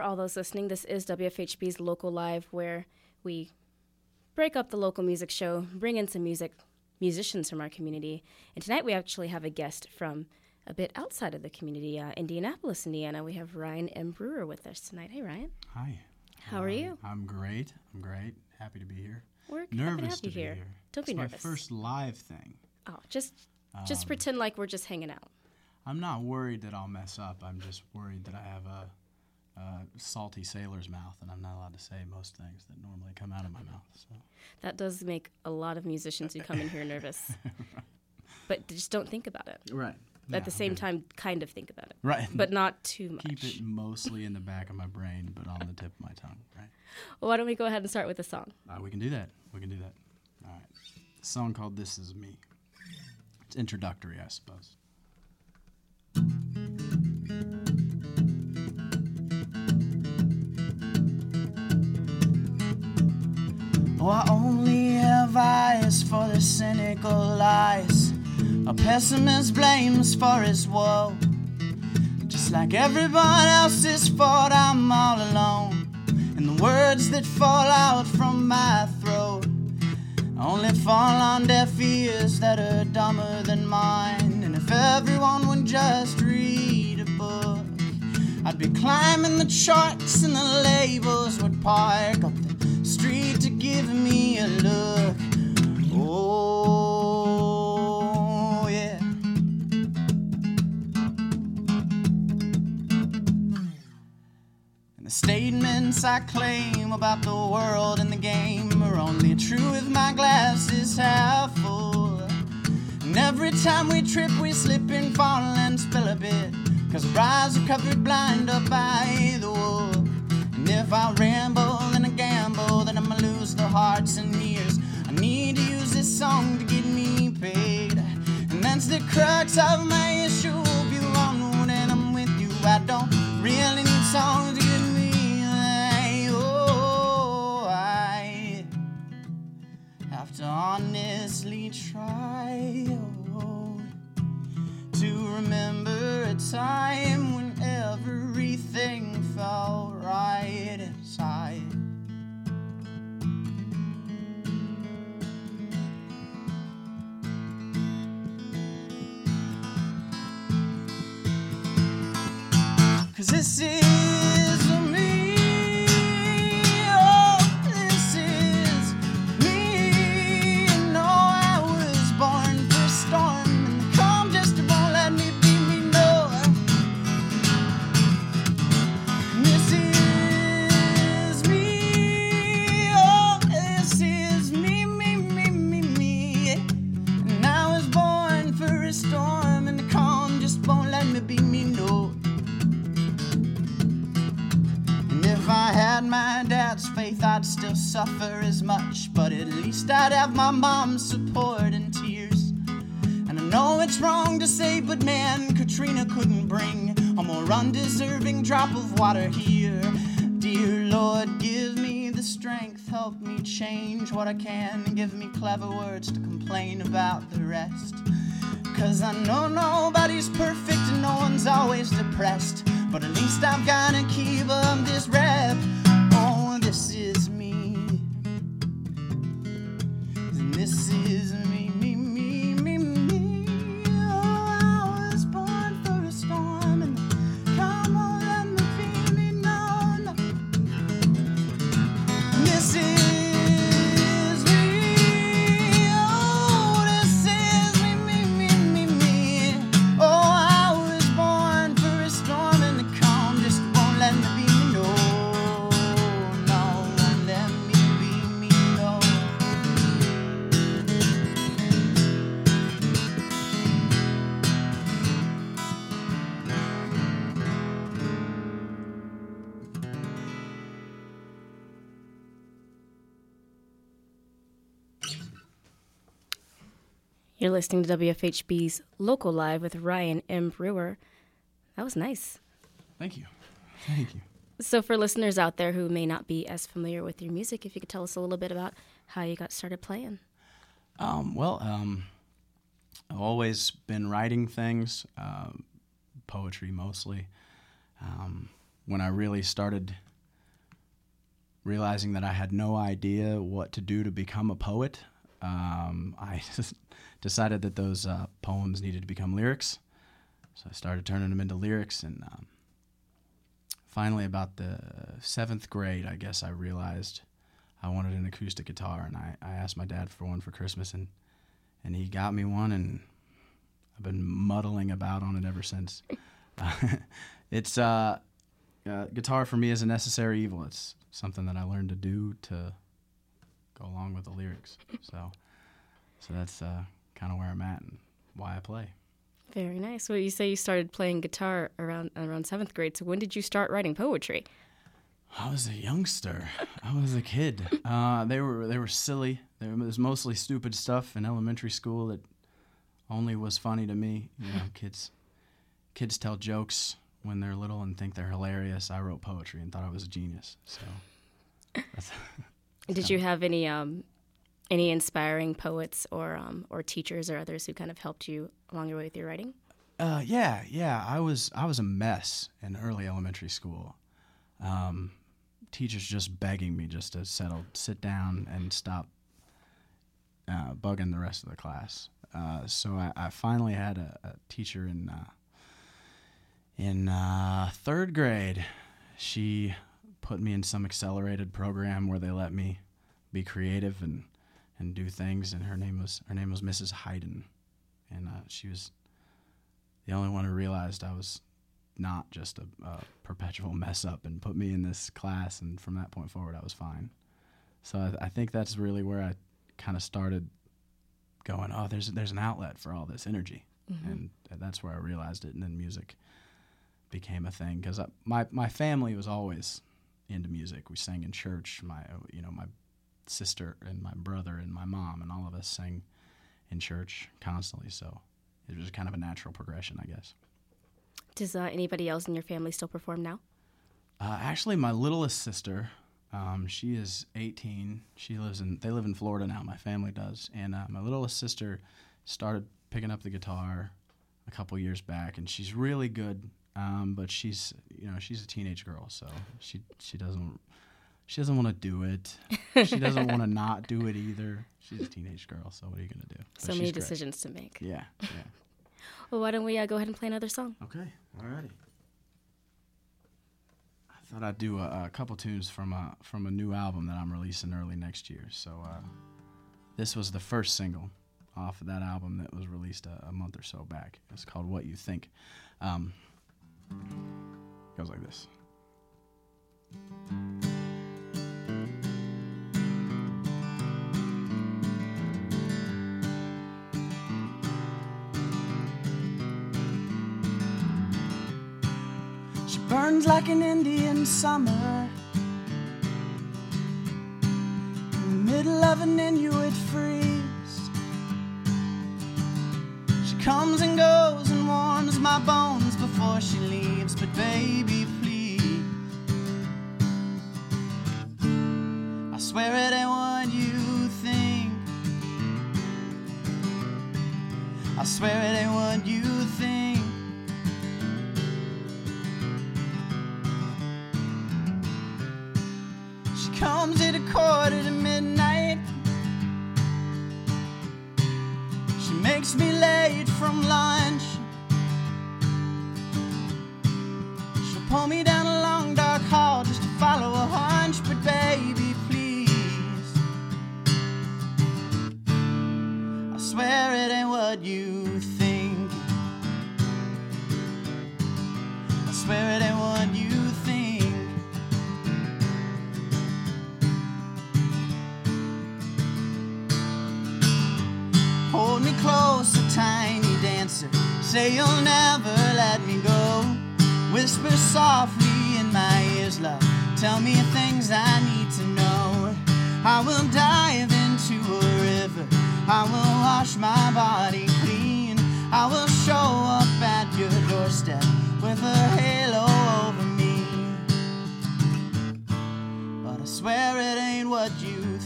for all those listening. This is WFHB's Local Live, where we break up the local music show, bring in some music, musicians from our community. And tonight we actually have a guest from a bit outside of the community, uh, Indianapolis, Indiana. We have Ryan M. Brewer with us tonight. Hey, Ryan. Hi. How are you? I'm great. I'm great. Happy to be here. We're to nervous you to be here. here. Don't be nervous. my first live thing. Oh, just just Um, pretend like we're just hanging out. I'm not worried that I'll mess up. I'm just worried that I have a, salty sailor's mouth, and I'm not allowed to say most things that normally come out of my mouth. So That does make a lot of musicians who come in here nervous. But just don't think about it. right. At the same time, kind of think about it, right. but not too much. keep it mostly in the back of my brain, but on the tip of my tongue. Right. Well, why don't we go ahead and start with a song? Uh, we can do that. We can do that. All right. A song called "This Is Me." It's introductory, I suppose. I only have eyes for the cynical lies. A pessimist blames for his woe. Just like everyone else's fault, I'm all alone. And the words that fall out from my throat only fall on deaf ears that are dumber than mine. And if everyone would just read a book, I'd be climbing the charts and the labels would park up the street to give me a look. Oh, yeah. And the statements I claim about the world and the game are only true if my glass is half full. And every time we trip, we slip and fall and spill a bit. Cause our eyes are covered blind up by the wool. And if I ramble hearts and ears. I need to use this song to get me paid. And that's the crux of my issue. If you want and I'm with you, I don't really need songs to get me. high. Oh, I have to honestly try oh, to remember a time when everything felt my dad's faith, I'd still suffer as much. But at least I'd have my mom's support and tears. And I know it's wrong to say, but man, Katrina couldn't bring a more undeserving drop of water here. Dear Lord, give me the strength, help me change what I can, and give me clever words to complain about the rest. Cause I know nobody's perfect and no one's always depressed. But at least I've gotta keep up this rep. This is You're listening to WFHB's Local Live with Ryan M. Brewer. That was nice. Thank you. Thank you. So, for listeners out there who may not be as familiar with your music, if you could tell us a little bit about how you got started playing. Um, well, um, I've always been writing things, um, poetry mostly. Um, when I really started realizing that I had no idea what to do to become a poet. Um, I decided that those uh, poems needed to become lyrics, so I started turning them into lyrics. And um, finally, about the seventh grade, I guess I realized I wanted an acoustic guitar, and I, I asked my dad for one for Christmas, and and he got me one, and I've been muddling about on it ever since. it's uh, uh, guitar for me is a necessary evil. It's something that I learned to do to go along with the lyrics. So, so that's uh, kind of where I'm at and why I play. Very nice. Well, you say you started playing guitar around around seventh grade. So when did you start writing poetry? I was a youngster. I was a kid. Uh, they were they were silly. There was mostly stupid stuff in elementary school that only was funny to me. You know, kids kids tell jokes when they're little and think they're hilarious. I wrote poetry and thought I was a genius. So. Did you have any um, any inspiring poets or um, or teachers or others who kind of helped you along your way with your writing? Uh, yeah, yeah. I was I was a mess in early elementary school. Um, teachers just begging me just to settle, sit down, and stop uh, bugging the rest of the class. Uh, so I, I, finally had a, a teacher in uh, in uh, third grade. She put me in some accelerated program where they let me be creative and and do things. And her name was her name was Mrs. Hayden, and uh, she was the only one who realized I was not just a, a, perpetual mess up and put me in this class. And from that point forward, I was fine. So I, I think that's really where I kind of started going. Oh, there's there's an outlet for all this energy, mm-hmm. and that's where I realized it. And then music became a thing because my my family was always into music. We sang in church. My you know my sister and my brother and my mom and all of us sang in church constantly. So it was kind of a natural progression, I guess. Does uh, anybody else in your family still perform now? Uh, actually, my littlest sister, um, she is 18. She lives in they live in Florida now. My family does, and uh, my littlest sister started picking up the guitar a couple years back, and she's really good. Um, but she's you know she's a teenage girl, so she she doesn't she doesn't want to do it. She doesn't want to not do it either. She's a teenage girl, so what are you gonna do? But so many decisions to make. Yeah, yeah. well, why don't we uh, go ahead and play another song? Okay, alrighty. I thought I'd do a, a, couple tunes from a from a new album that I'm releasing early next year. So uh, this was the first single off of that album that was released a, a month or so back. It's called "What You Think." Um, goes like this. Burns like an Indian summer in the middle of an Inuit freeze. She comes and goes and warms my bones before she leaves, but baby, please. I swear it ain't what you think. I swear it ain't what you think. Quarter to midnight. She makes me late from lunch. She'll pull me down a long dark hall just to follow a hunch, but baby, please. I swear it ain't what you Hold me close, a tiny dancer. Say you'll never let me go. Whisper softly in my ears, love. Tell me things I need to know. I will dive into a river. I will wash my body clean. I will show up at your doorstep with a halo over me. But I swear it ain't what you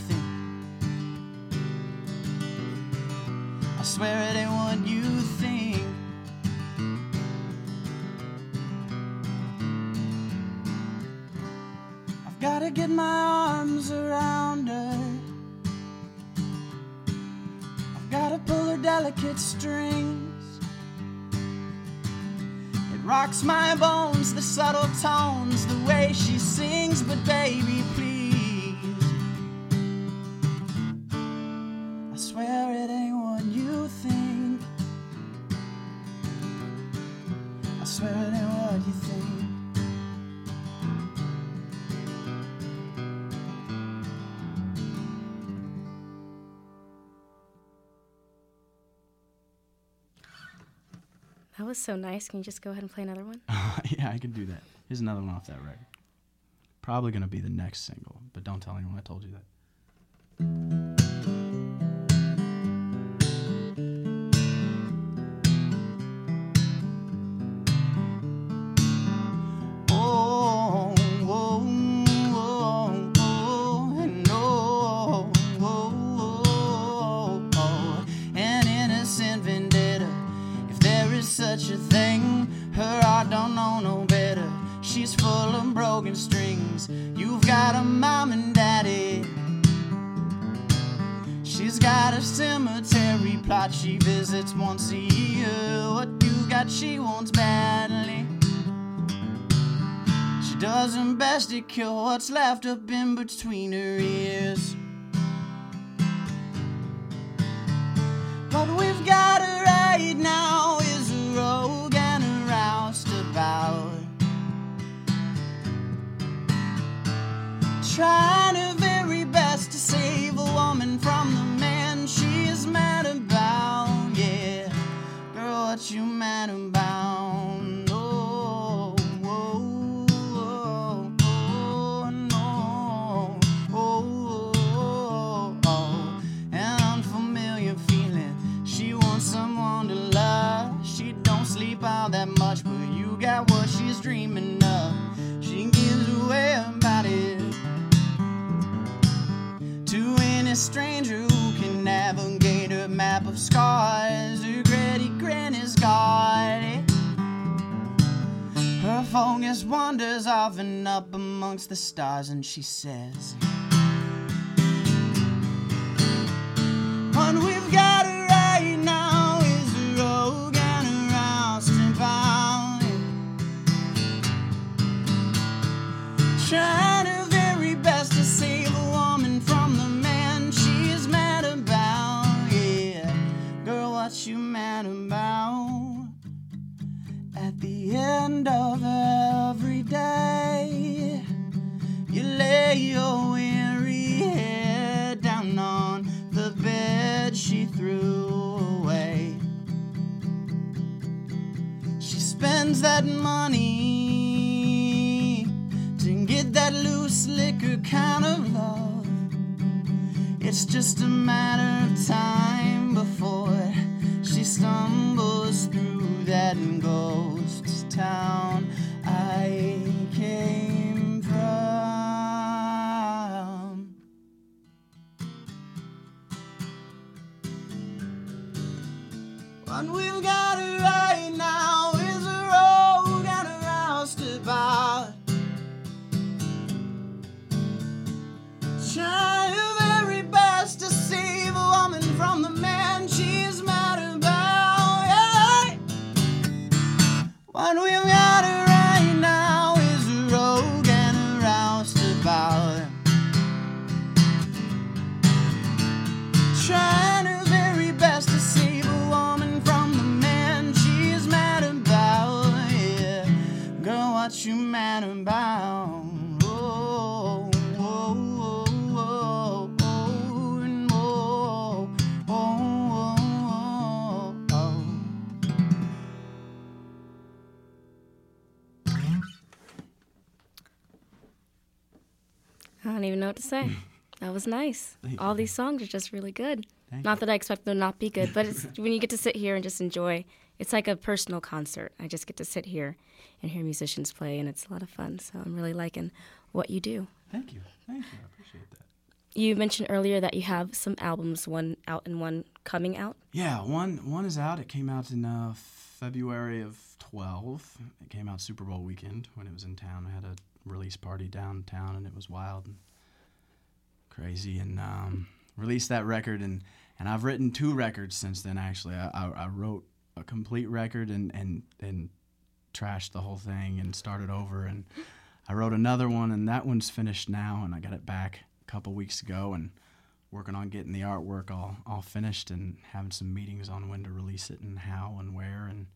swear it ain't what you think. I've gotta get my arms around her. I've gotta pull her delicate strings. It rocks my bones, the subtle tones, the way she sings. But baby, please, I swear it ain't what you think. That was so nice. Can you just go ahead and play another one? yeah, I can do that. Here's another one off that record. Probably gonna be the next single, but don't tell anyone I told you that. Full of broken strings. You've got a mom and daddy. She's got a cemetery plot she visits once a year. What you got, she wants badly. She does her best to kill what's left up in between her ears. But we've got her right now Trying her very best to save a woman from the man she is mad about. Yeah, girl, what you mad about? Stranger who can navigate a map of scars. Her gritty grin is gaudy. Her focus wanders off and up amongst the stars, and she says, What we've got say. That was nice. Thank All you. these songs are just really good. Thank not you. that I expect them to not be good, but it's when you get to sit here and just enjoy. It's like a personal concert. I just get to sit here and hear musicians play, and it's a lot of fun. So I'm really liking what you do. Thank you, thank you, I appreciate that. You mentioned earlier that you have some albums, one out and one coming out. Yeah, one one is out. It came out in uh, February of twelve. It came out Super Bowl weekend when it was in town. I had a release party downtown, and it was wild and crazy. And um, released that record, and and I've written two records since then. Actually, I, I, I wrote a complete record and and and trashed the whole thing and started over, and I wrote another one, and that one's finished now, and I got it back a couple weeks ago, and working on getting the artwork all all finished and having some meetings on when to release it and how and where, and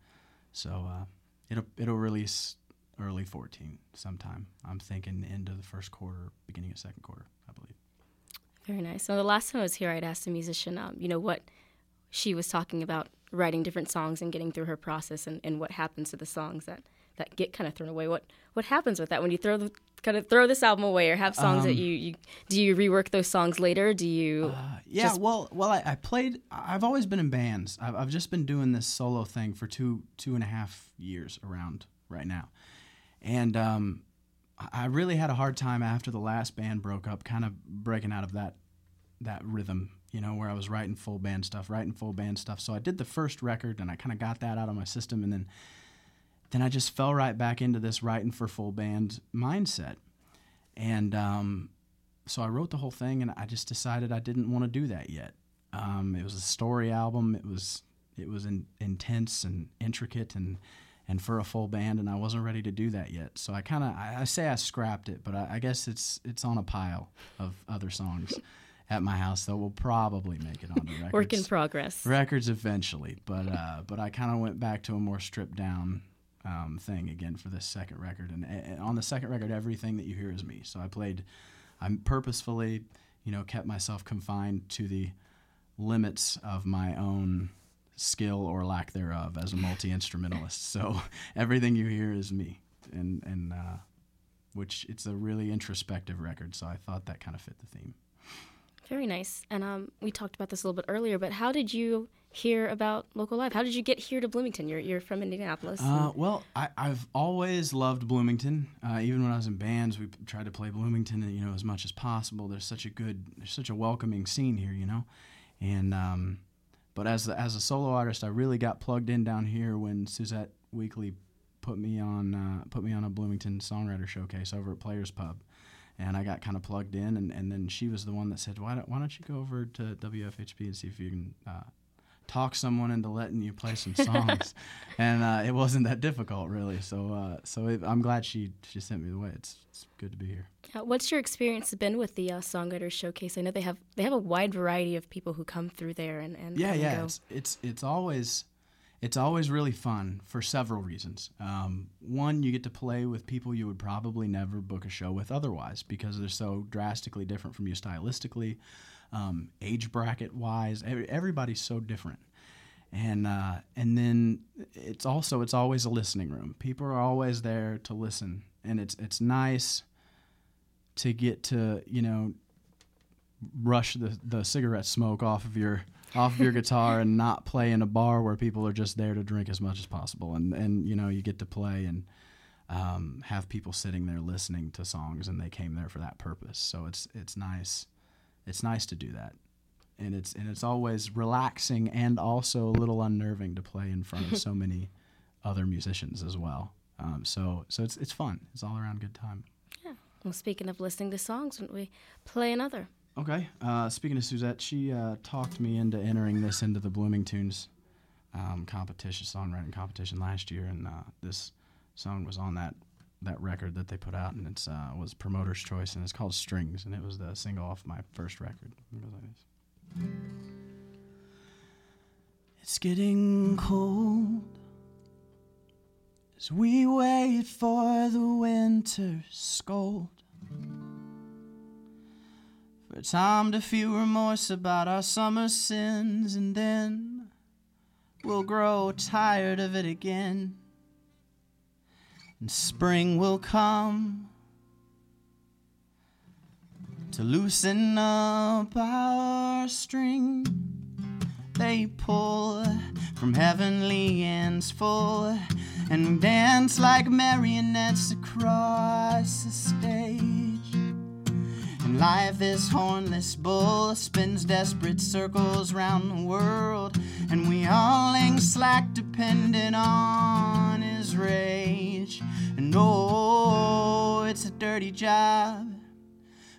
so uh, it'll it'll release early 14 sometime. I'm thinking end of the first quarter, beginning of second quarter, I believe. Very nice. So the last time I was here, I'd asked a musician, um, you know, what she was talking about writing different songs and getting through her process and, and what happens to the songs that, that get kind of thrown away. What what happens with that when you throw the kind of throw this album away or have songs um, that you, you do you rework those songs later? Do you? Uh, yeah, well, well, I, I, played. I've always been in bands. I've, I've just been doing this solo thing for two two and a half years around right now, and um, I really had a hard time after the last band broke up, kind of breaking out of that that rhythm, you know, where I was writing full band stuff, writing full band stuff. So I did the first record and I kind of got that out of my system and then then I just fell right back into this writing for full band mindset. And um, so I wrote the whole thing and I just decided I didn't want to do that yet. Um, it was a story album. It was it was in, intense and intricate and and for a full band, and I wasn't ready to do that yet. So I kind of I, I, say I scrapped it, but I, I, guess it's it's on a pile of other songs at my house that will probably make it onto records. Work in progress. Records eventually, but uh, but I kind of went back to a more stripped down um, thing again for this second record, and, and on the second record, everything that you hear is me. So I played, I'm purposefully, you know, kept myself confined to the limits of my own skill or lack thereof as a multi instrumentalist. so everything you hear is me, and and uh, which it's a really introspective record. So I thought that kind of fit the theme. Very nice. And um, we talked about this a little bit earlier, but how did you hear about Local Live? How did you get here to Bloomington? You're, you're from Indianapolis. Uh, well, I, have always loved Bloomington. Uh, even when I was in bands, we tried to play Bloomington, you know, as much as possible. There's such a good, there's such a welcoming scene here, you know, and um, but as a, as a solo artist, I really got plugged in down here when Suzette Weekly put me on uh, put me on a Bloomington songwriter showcase over at Players Pub, and I got kind of plugged in. And, and then she was the one that said, "Why don't why don't you go over to WFHB and see if you can uh, talk someone into letting you play some songs?" and uh, it wasn't that difficult, really. So uh, so it, I'm glad she she sent me the way. It's, it's good to be here. Uh, what's your experience been with the uh, Songwriters Showcase? I know they have they have a wide variety of people who come through there and, and yeah yeah it's, it's it's always it's always really fun for several reasons. Um, one, you get to play with people you would probably never book a show with otherwise because they're so drastically different from you stylistically, um, age bracket wise. Everybody's so different and uh, and then it's also it's always a listening room. People are always there to listen, and it's it's nice to get to you know rush the, the cigarette smoke off of your off of your guitar and not play in a bar where people are just there to drink as much as possible and and you know you get to play and um, have people sitting there listening to songs and they came there for that purpose so it's it's nice it's nice to do that and it's and it's always relaxing and also a little unnerving to play in front of so many other musicians as well. Um, so so it's it's fun. It's all around good time. Yeah. Well, speaking of listening to songs, don't we play another? Okay. Uh, speaking of Suzette, she uh, talked me into entering this into the Bloomingtunes um, competition, songwriting competition last year, and uh, this song was on that that record that they put out, and it's uh, was Promoter's Choice, and it's called Strings, and it was the single off my first record. It's getting cold as we wait for the winter scold. For time to feel remorse about our summer sins, and then we'll grow tired of it again. And spring will come to loosen up our string. They pull from heavenly ends full and dance like marionettes across the stage. And life, this hornless bull, spins desperate circles round the world, and we all hang slack dependent on his rage. And oh, it's a dirty job.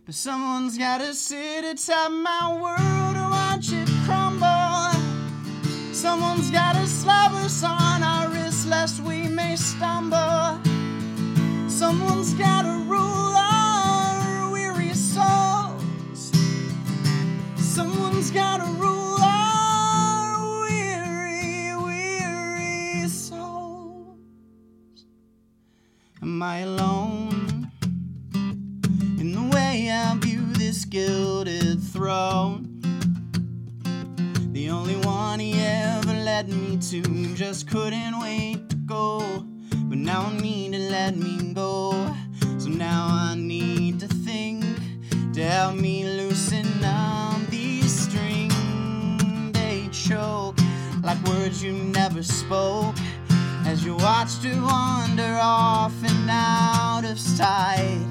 But someone's gotta sit atop my world to watch it crumble. Someone's gotta slap us on our wrists lest we may stumble. Someone's gotta rule our weary souls. Someone's gotta rule Am I alone in the way I view this gilded throne? The only one he ever led me to just couldn't wait to go. But now I need to let me go. So now I need to think to help me loosen up these strings. They choke like words you never spoke as you watched her wander off and out of sight.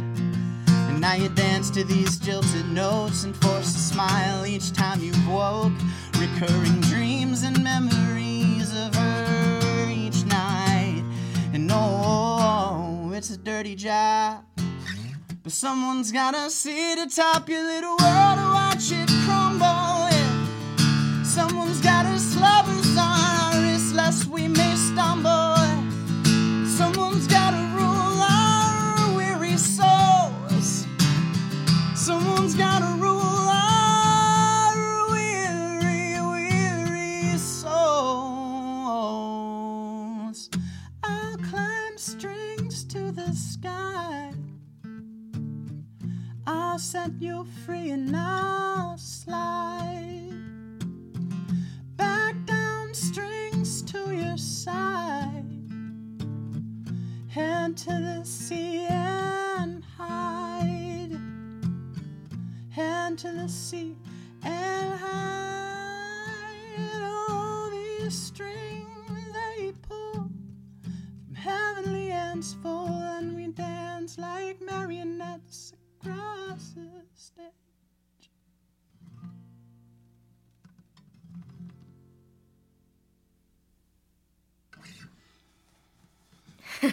And now you dance to these jilted notes and force a smile each time you woke. Recurring dreams and memories of her each night. And oh, it's a dirty job. But someone's gotta sit atop your little world to watch it crumble. Yeah. Someone's gotta set you free and I'll slide back down strings to your side. Head to the sea and hide. Head to the sea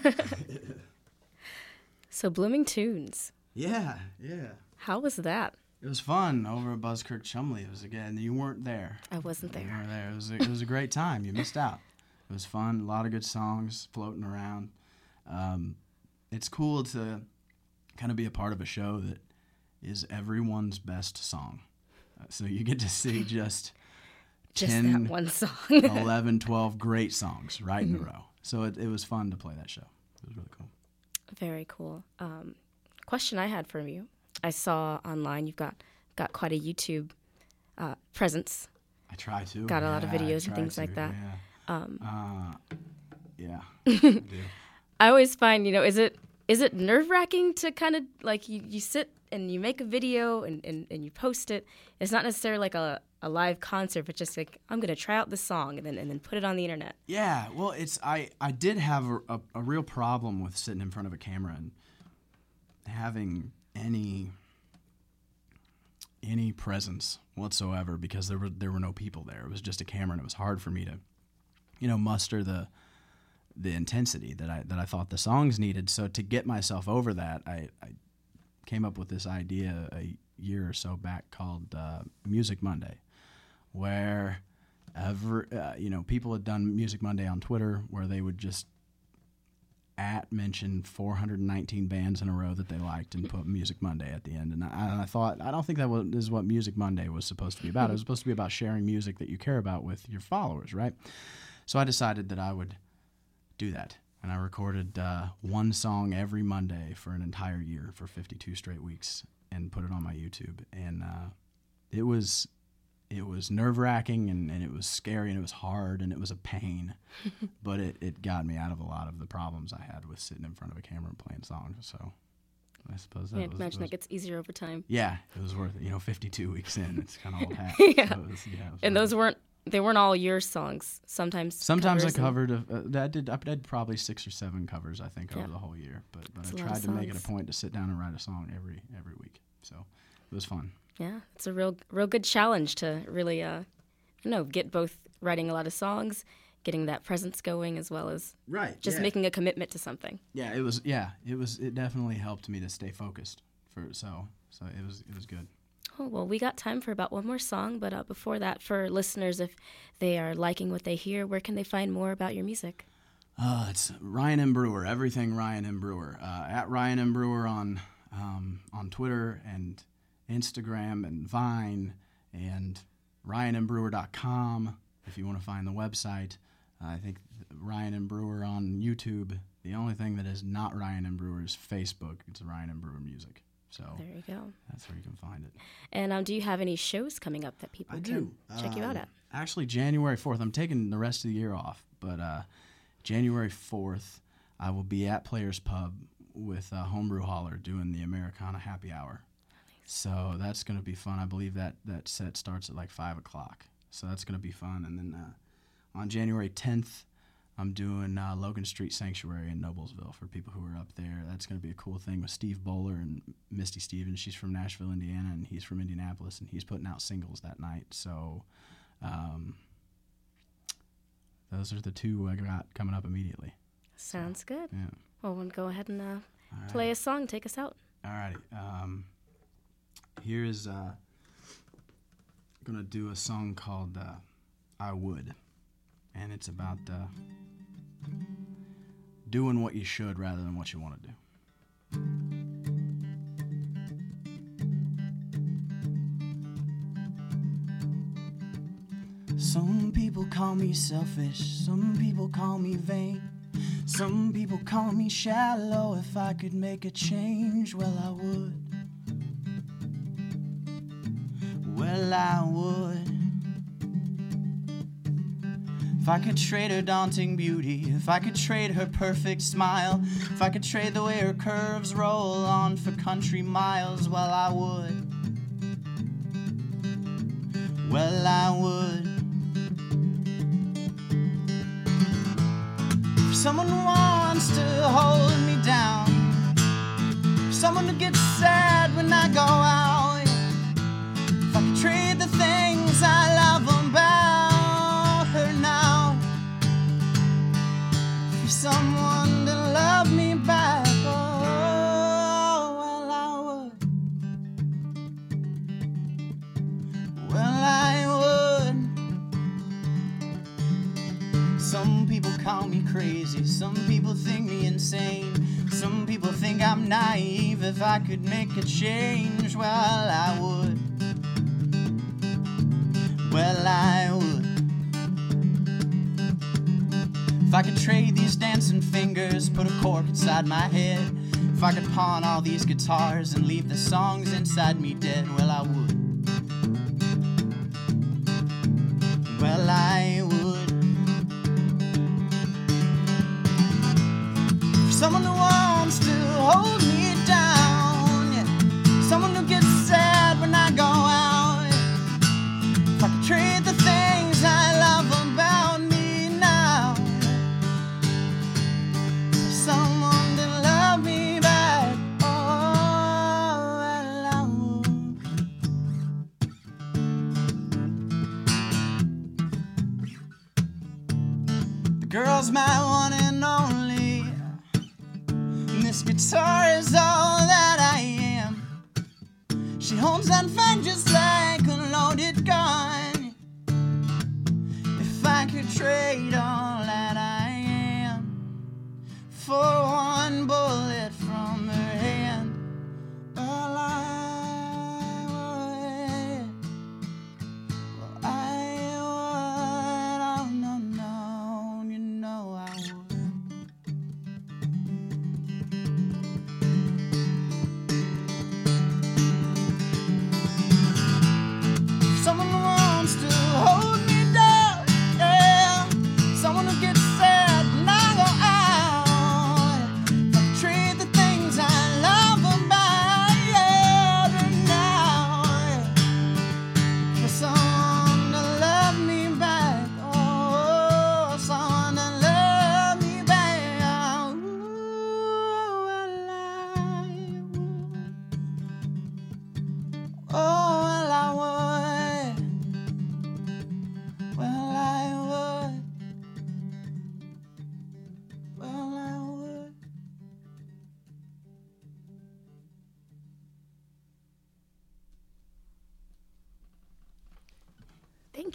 So Blooming Tunes. Yeah, yeah. How was that? It was fun over at Buskirk Chumley. It was again. You weren't there. I wasn't You there. weren't there. It was a, it was a great time. You missed out. It was fun. A lot of good songs floating around. Um, it's cool to kind of be a part of a show that is everyone's best song. Uh, so you get to see just Just 10, that one song. 11, 12 great songs right in a row. So it, it was fun to play that show. It was really cool. Very cool. Um, question I had for you. I saw online you've got got quite a YouTube uh, presence. I try to. Got a lot of videos and things like that. Yeah. Um, Uh, yeah. I. I always find, you know, is it is it nerve wracking to kind of like you, you sit and you make a video and, and, and you post it? It's not necessarily like a, a live concert, but just like I'm gonna try out this song and then and then put it on the internet. Yeah, well, it's I I did have a, a, a real problem with sitting in front of a camera and having any any presence whatsoever because there were there were no people there. It was just a camera, and it was hard for me to, you know, muster the the intensity that I that I thought the songs needed. So to get myself over that, I, I came up with this idea a year or so back called uh, Music Monday, where ever uh, you know people had done Music Monday on Twitter where they would just at mention 419 bands in a row that they liked and put Music Monday at the end. And I, and I thought I don't think that was is what Music Monday was supposed to be about. It was supposed to be about sharing music that you care about with your followers, right? So I decided that I would do that. And I recorded uh, one song every Monday for an entire year for 52 straight weeks and put it on my YouTube. And uh, it was it was nerve wracking and, and it was scary and it was hard and it was a pain. but it, it got me out of a lot of the problems I had with sitting in front of a camera and playing songs. So I suppose that I was, imagine was that gets easier over time. yeah, it was worth it. You know, 52 weeks in, it's kind of old hat. Yeah. So was- yeah, And those it. weren't they weren't all your songs. Sometimes Sometimes I covered. A, uh, I did. I did probably six or seven covers. I think Yeah. over the whole year. But but I tried to make it a point to sit down and write a song every every week. So it was fun. Yeah, it's a real, real good challenge to really, uh, I know, get both writing a lot of songs, getting that presence going as well as Right. just yeah. making a commitment to something. Yeah, it was. Yeah, it was. It definitely helped me to stay focused. For so so it was it was good. Oh, well, we got time for about one more song, but uh, before that, for listeners, if they are liking what they hear, where can they find more about your music? Uh, it's Ryan M. Brewer. Everything Ryan M. Brewer. Uh, at Ryan M. Brewer on um, on Twitter and Instagram and Vine and RyanMBrewer.com if you want to find the website. Uh, I think Ryan M. Brewer on YouTube. The only thing that is not Ryan M. Brewer is Facebook. It's Ryan M. Brewer Music. So There you go. that's where you can find it. And um, do you have any shows coming up that people I can do. check you out Um, at? Actually, January 4th. I'm taking the rest of the year off, but uh, January 4th, I will be at Players Pub with uh, Homebrew Holler doing the Americana Happy Hour. So that's going to be fun. I believe that that set starts at like 5 o'clock. So that's going to be fun. And then uh, on January 10th, I'm doing uh, Logan Street Sanctuary in Noblesville for people who are up there. That's going to be a cool thing with Steve Bowler and Misty Stevens. She's from Nashville, Indiana, and he's from Indianapolis, and he's putting out singles that night. So um, those are the two I got coming up immediately. Sounds good. Yeah. Well, we'll go ahead and uh, All play a song. Take us out. Alrighty. Um, here is uh, gonna do a song called uh, "I Would," and it's about uh, doing what you should rather than what you want to do. Some people call me selfish, some people call me vain. Some people call me shallow. If I could make a change, well, I would. Well, I would. If I could trade her daunting beauty, if I could trade her perfect smile, if I could trade the way her curves roll on for country miles, well, I would. Well, I would. Someone wants to hold me down, someone who gets sad when I go out, I love about her now, for someone to love me back, oh, well, I would. Well, I would. Some people call me crazy, some people think me insane. Some people think I'm naive. If I could make a change, well, I would. Well, I would. If I could trade these dancing fingers, put a cork inside my head. If I could pawn all these guitars and leave the songs inside me dead, well, I would.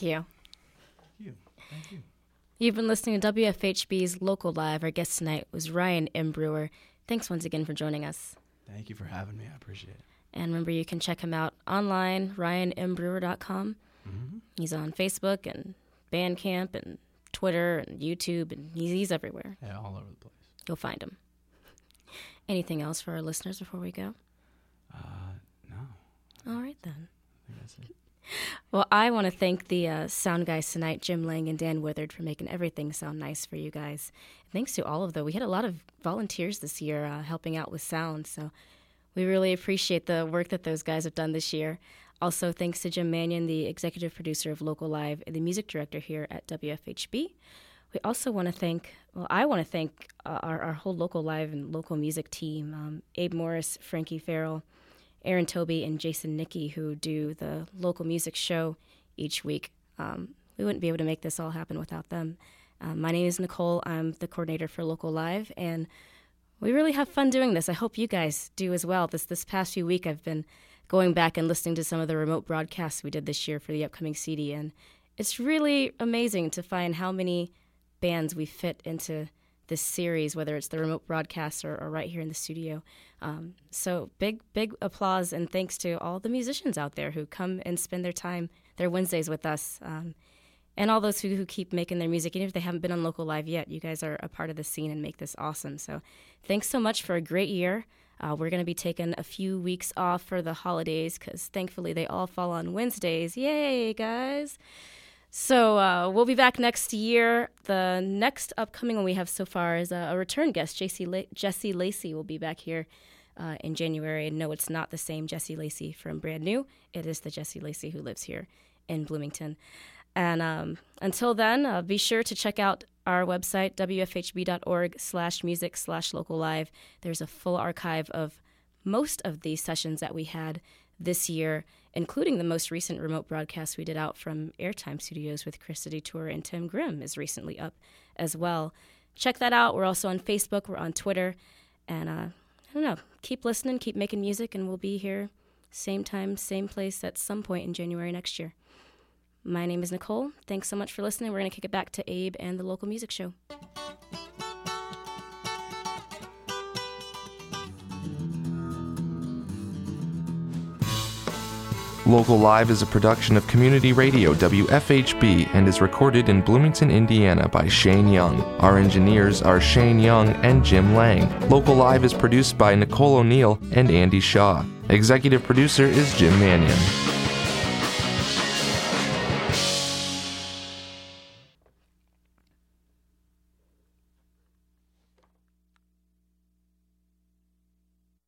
Thank you. Thank you. Thank you. You've been listening to WFHB's Local Live. Our guest tonight was Ryan M. Brewer. Thanks once again for joining us. Thank you for having me. I appreciate it. And remember, you can check him out online, ryanmbrewer.com. Mm-hmm. He's on Facebook and Bandcamp and Twitter and YouTube, and he's, he's everywhere. Yeah, all over the place. You'll find him. Anything else for our listeners before we go? Uh, no, All right, then. Well, I want to thank the uh, sound guys tonight, Jim Lang and Dan Withered, for making everything sound nice for you guys. Thanks to all of them. We had a lot of volunteers this year uh, helping out with sound, so we really appreciate the work that those guys have done this year. Also, thanks to Jim Mannion, the executive producer of Local Live and the music director here at WFHB. We also want to thank, well, I want to thank uh, our, our whole Local Live and local music team um, Abe Morris, Frankie Farrell, Aaron Toby and Jason Nicky, who do the local music show each week. Um, we wouldn't be able to make this all happen without them. Um, my name is Nicole. I'm the coordinator for Local Live, and we really have fun doing this. I hope you guys do as well. This this past few week, I've been going back and listening to some of the remote broadcasts we did this year for the upcoming CD, and it's really amazing to find how many bands we fit into this series, whether it's the remote broadcast or, or right here in the studio. Um, so big, big applause and thanks to all the musicians out there who come and spend their time, their Wednesdays with us, um, and all those who, who keep making their music, even if they haven't been on local live yet. You guys are a part of the scene and make this awesome. So thanks so much for a great year. Uh, we're going to be taking a few weeks off for the holidays because thankfully they all fall on Wednesdays. Yay, guys! So uh, we'll be back next year. The next upcoming one we have so far is a, a return guest. JC La- Jesse Lacey will be back here uh, in January. And no, it's not the same Jesse Lacey from Brand New. It is the Jesse Lacey who lives here in Bloomington. And um, until then, uh, be sure to check out our website, wfhb.org slash music slash local live. There's a full archive of most of these sessions that we had this year, including the most recent remote broadcast we did out from Airtime Studios with Krista Detor and Tim Grimm is recently up as well. Check that out. We're also on Facebook, we're on Twitter, and uh, I don't know, keep listening, keep making music, and we'll be here same time, same place at some point in January next year. My name is Nicole. Thanks so much for listening. We're going to kick it back to Abe and the local music show. Local Live is a production of Community Radio WFHB and is recorded in Bloomington, Indiana by Shane Young. Our engineers are Shane Young and Jim Lang. Local Live is produced by Nicole O'Neill and Andy Shaw. Executive producer is Jim Mannion.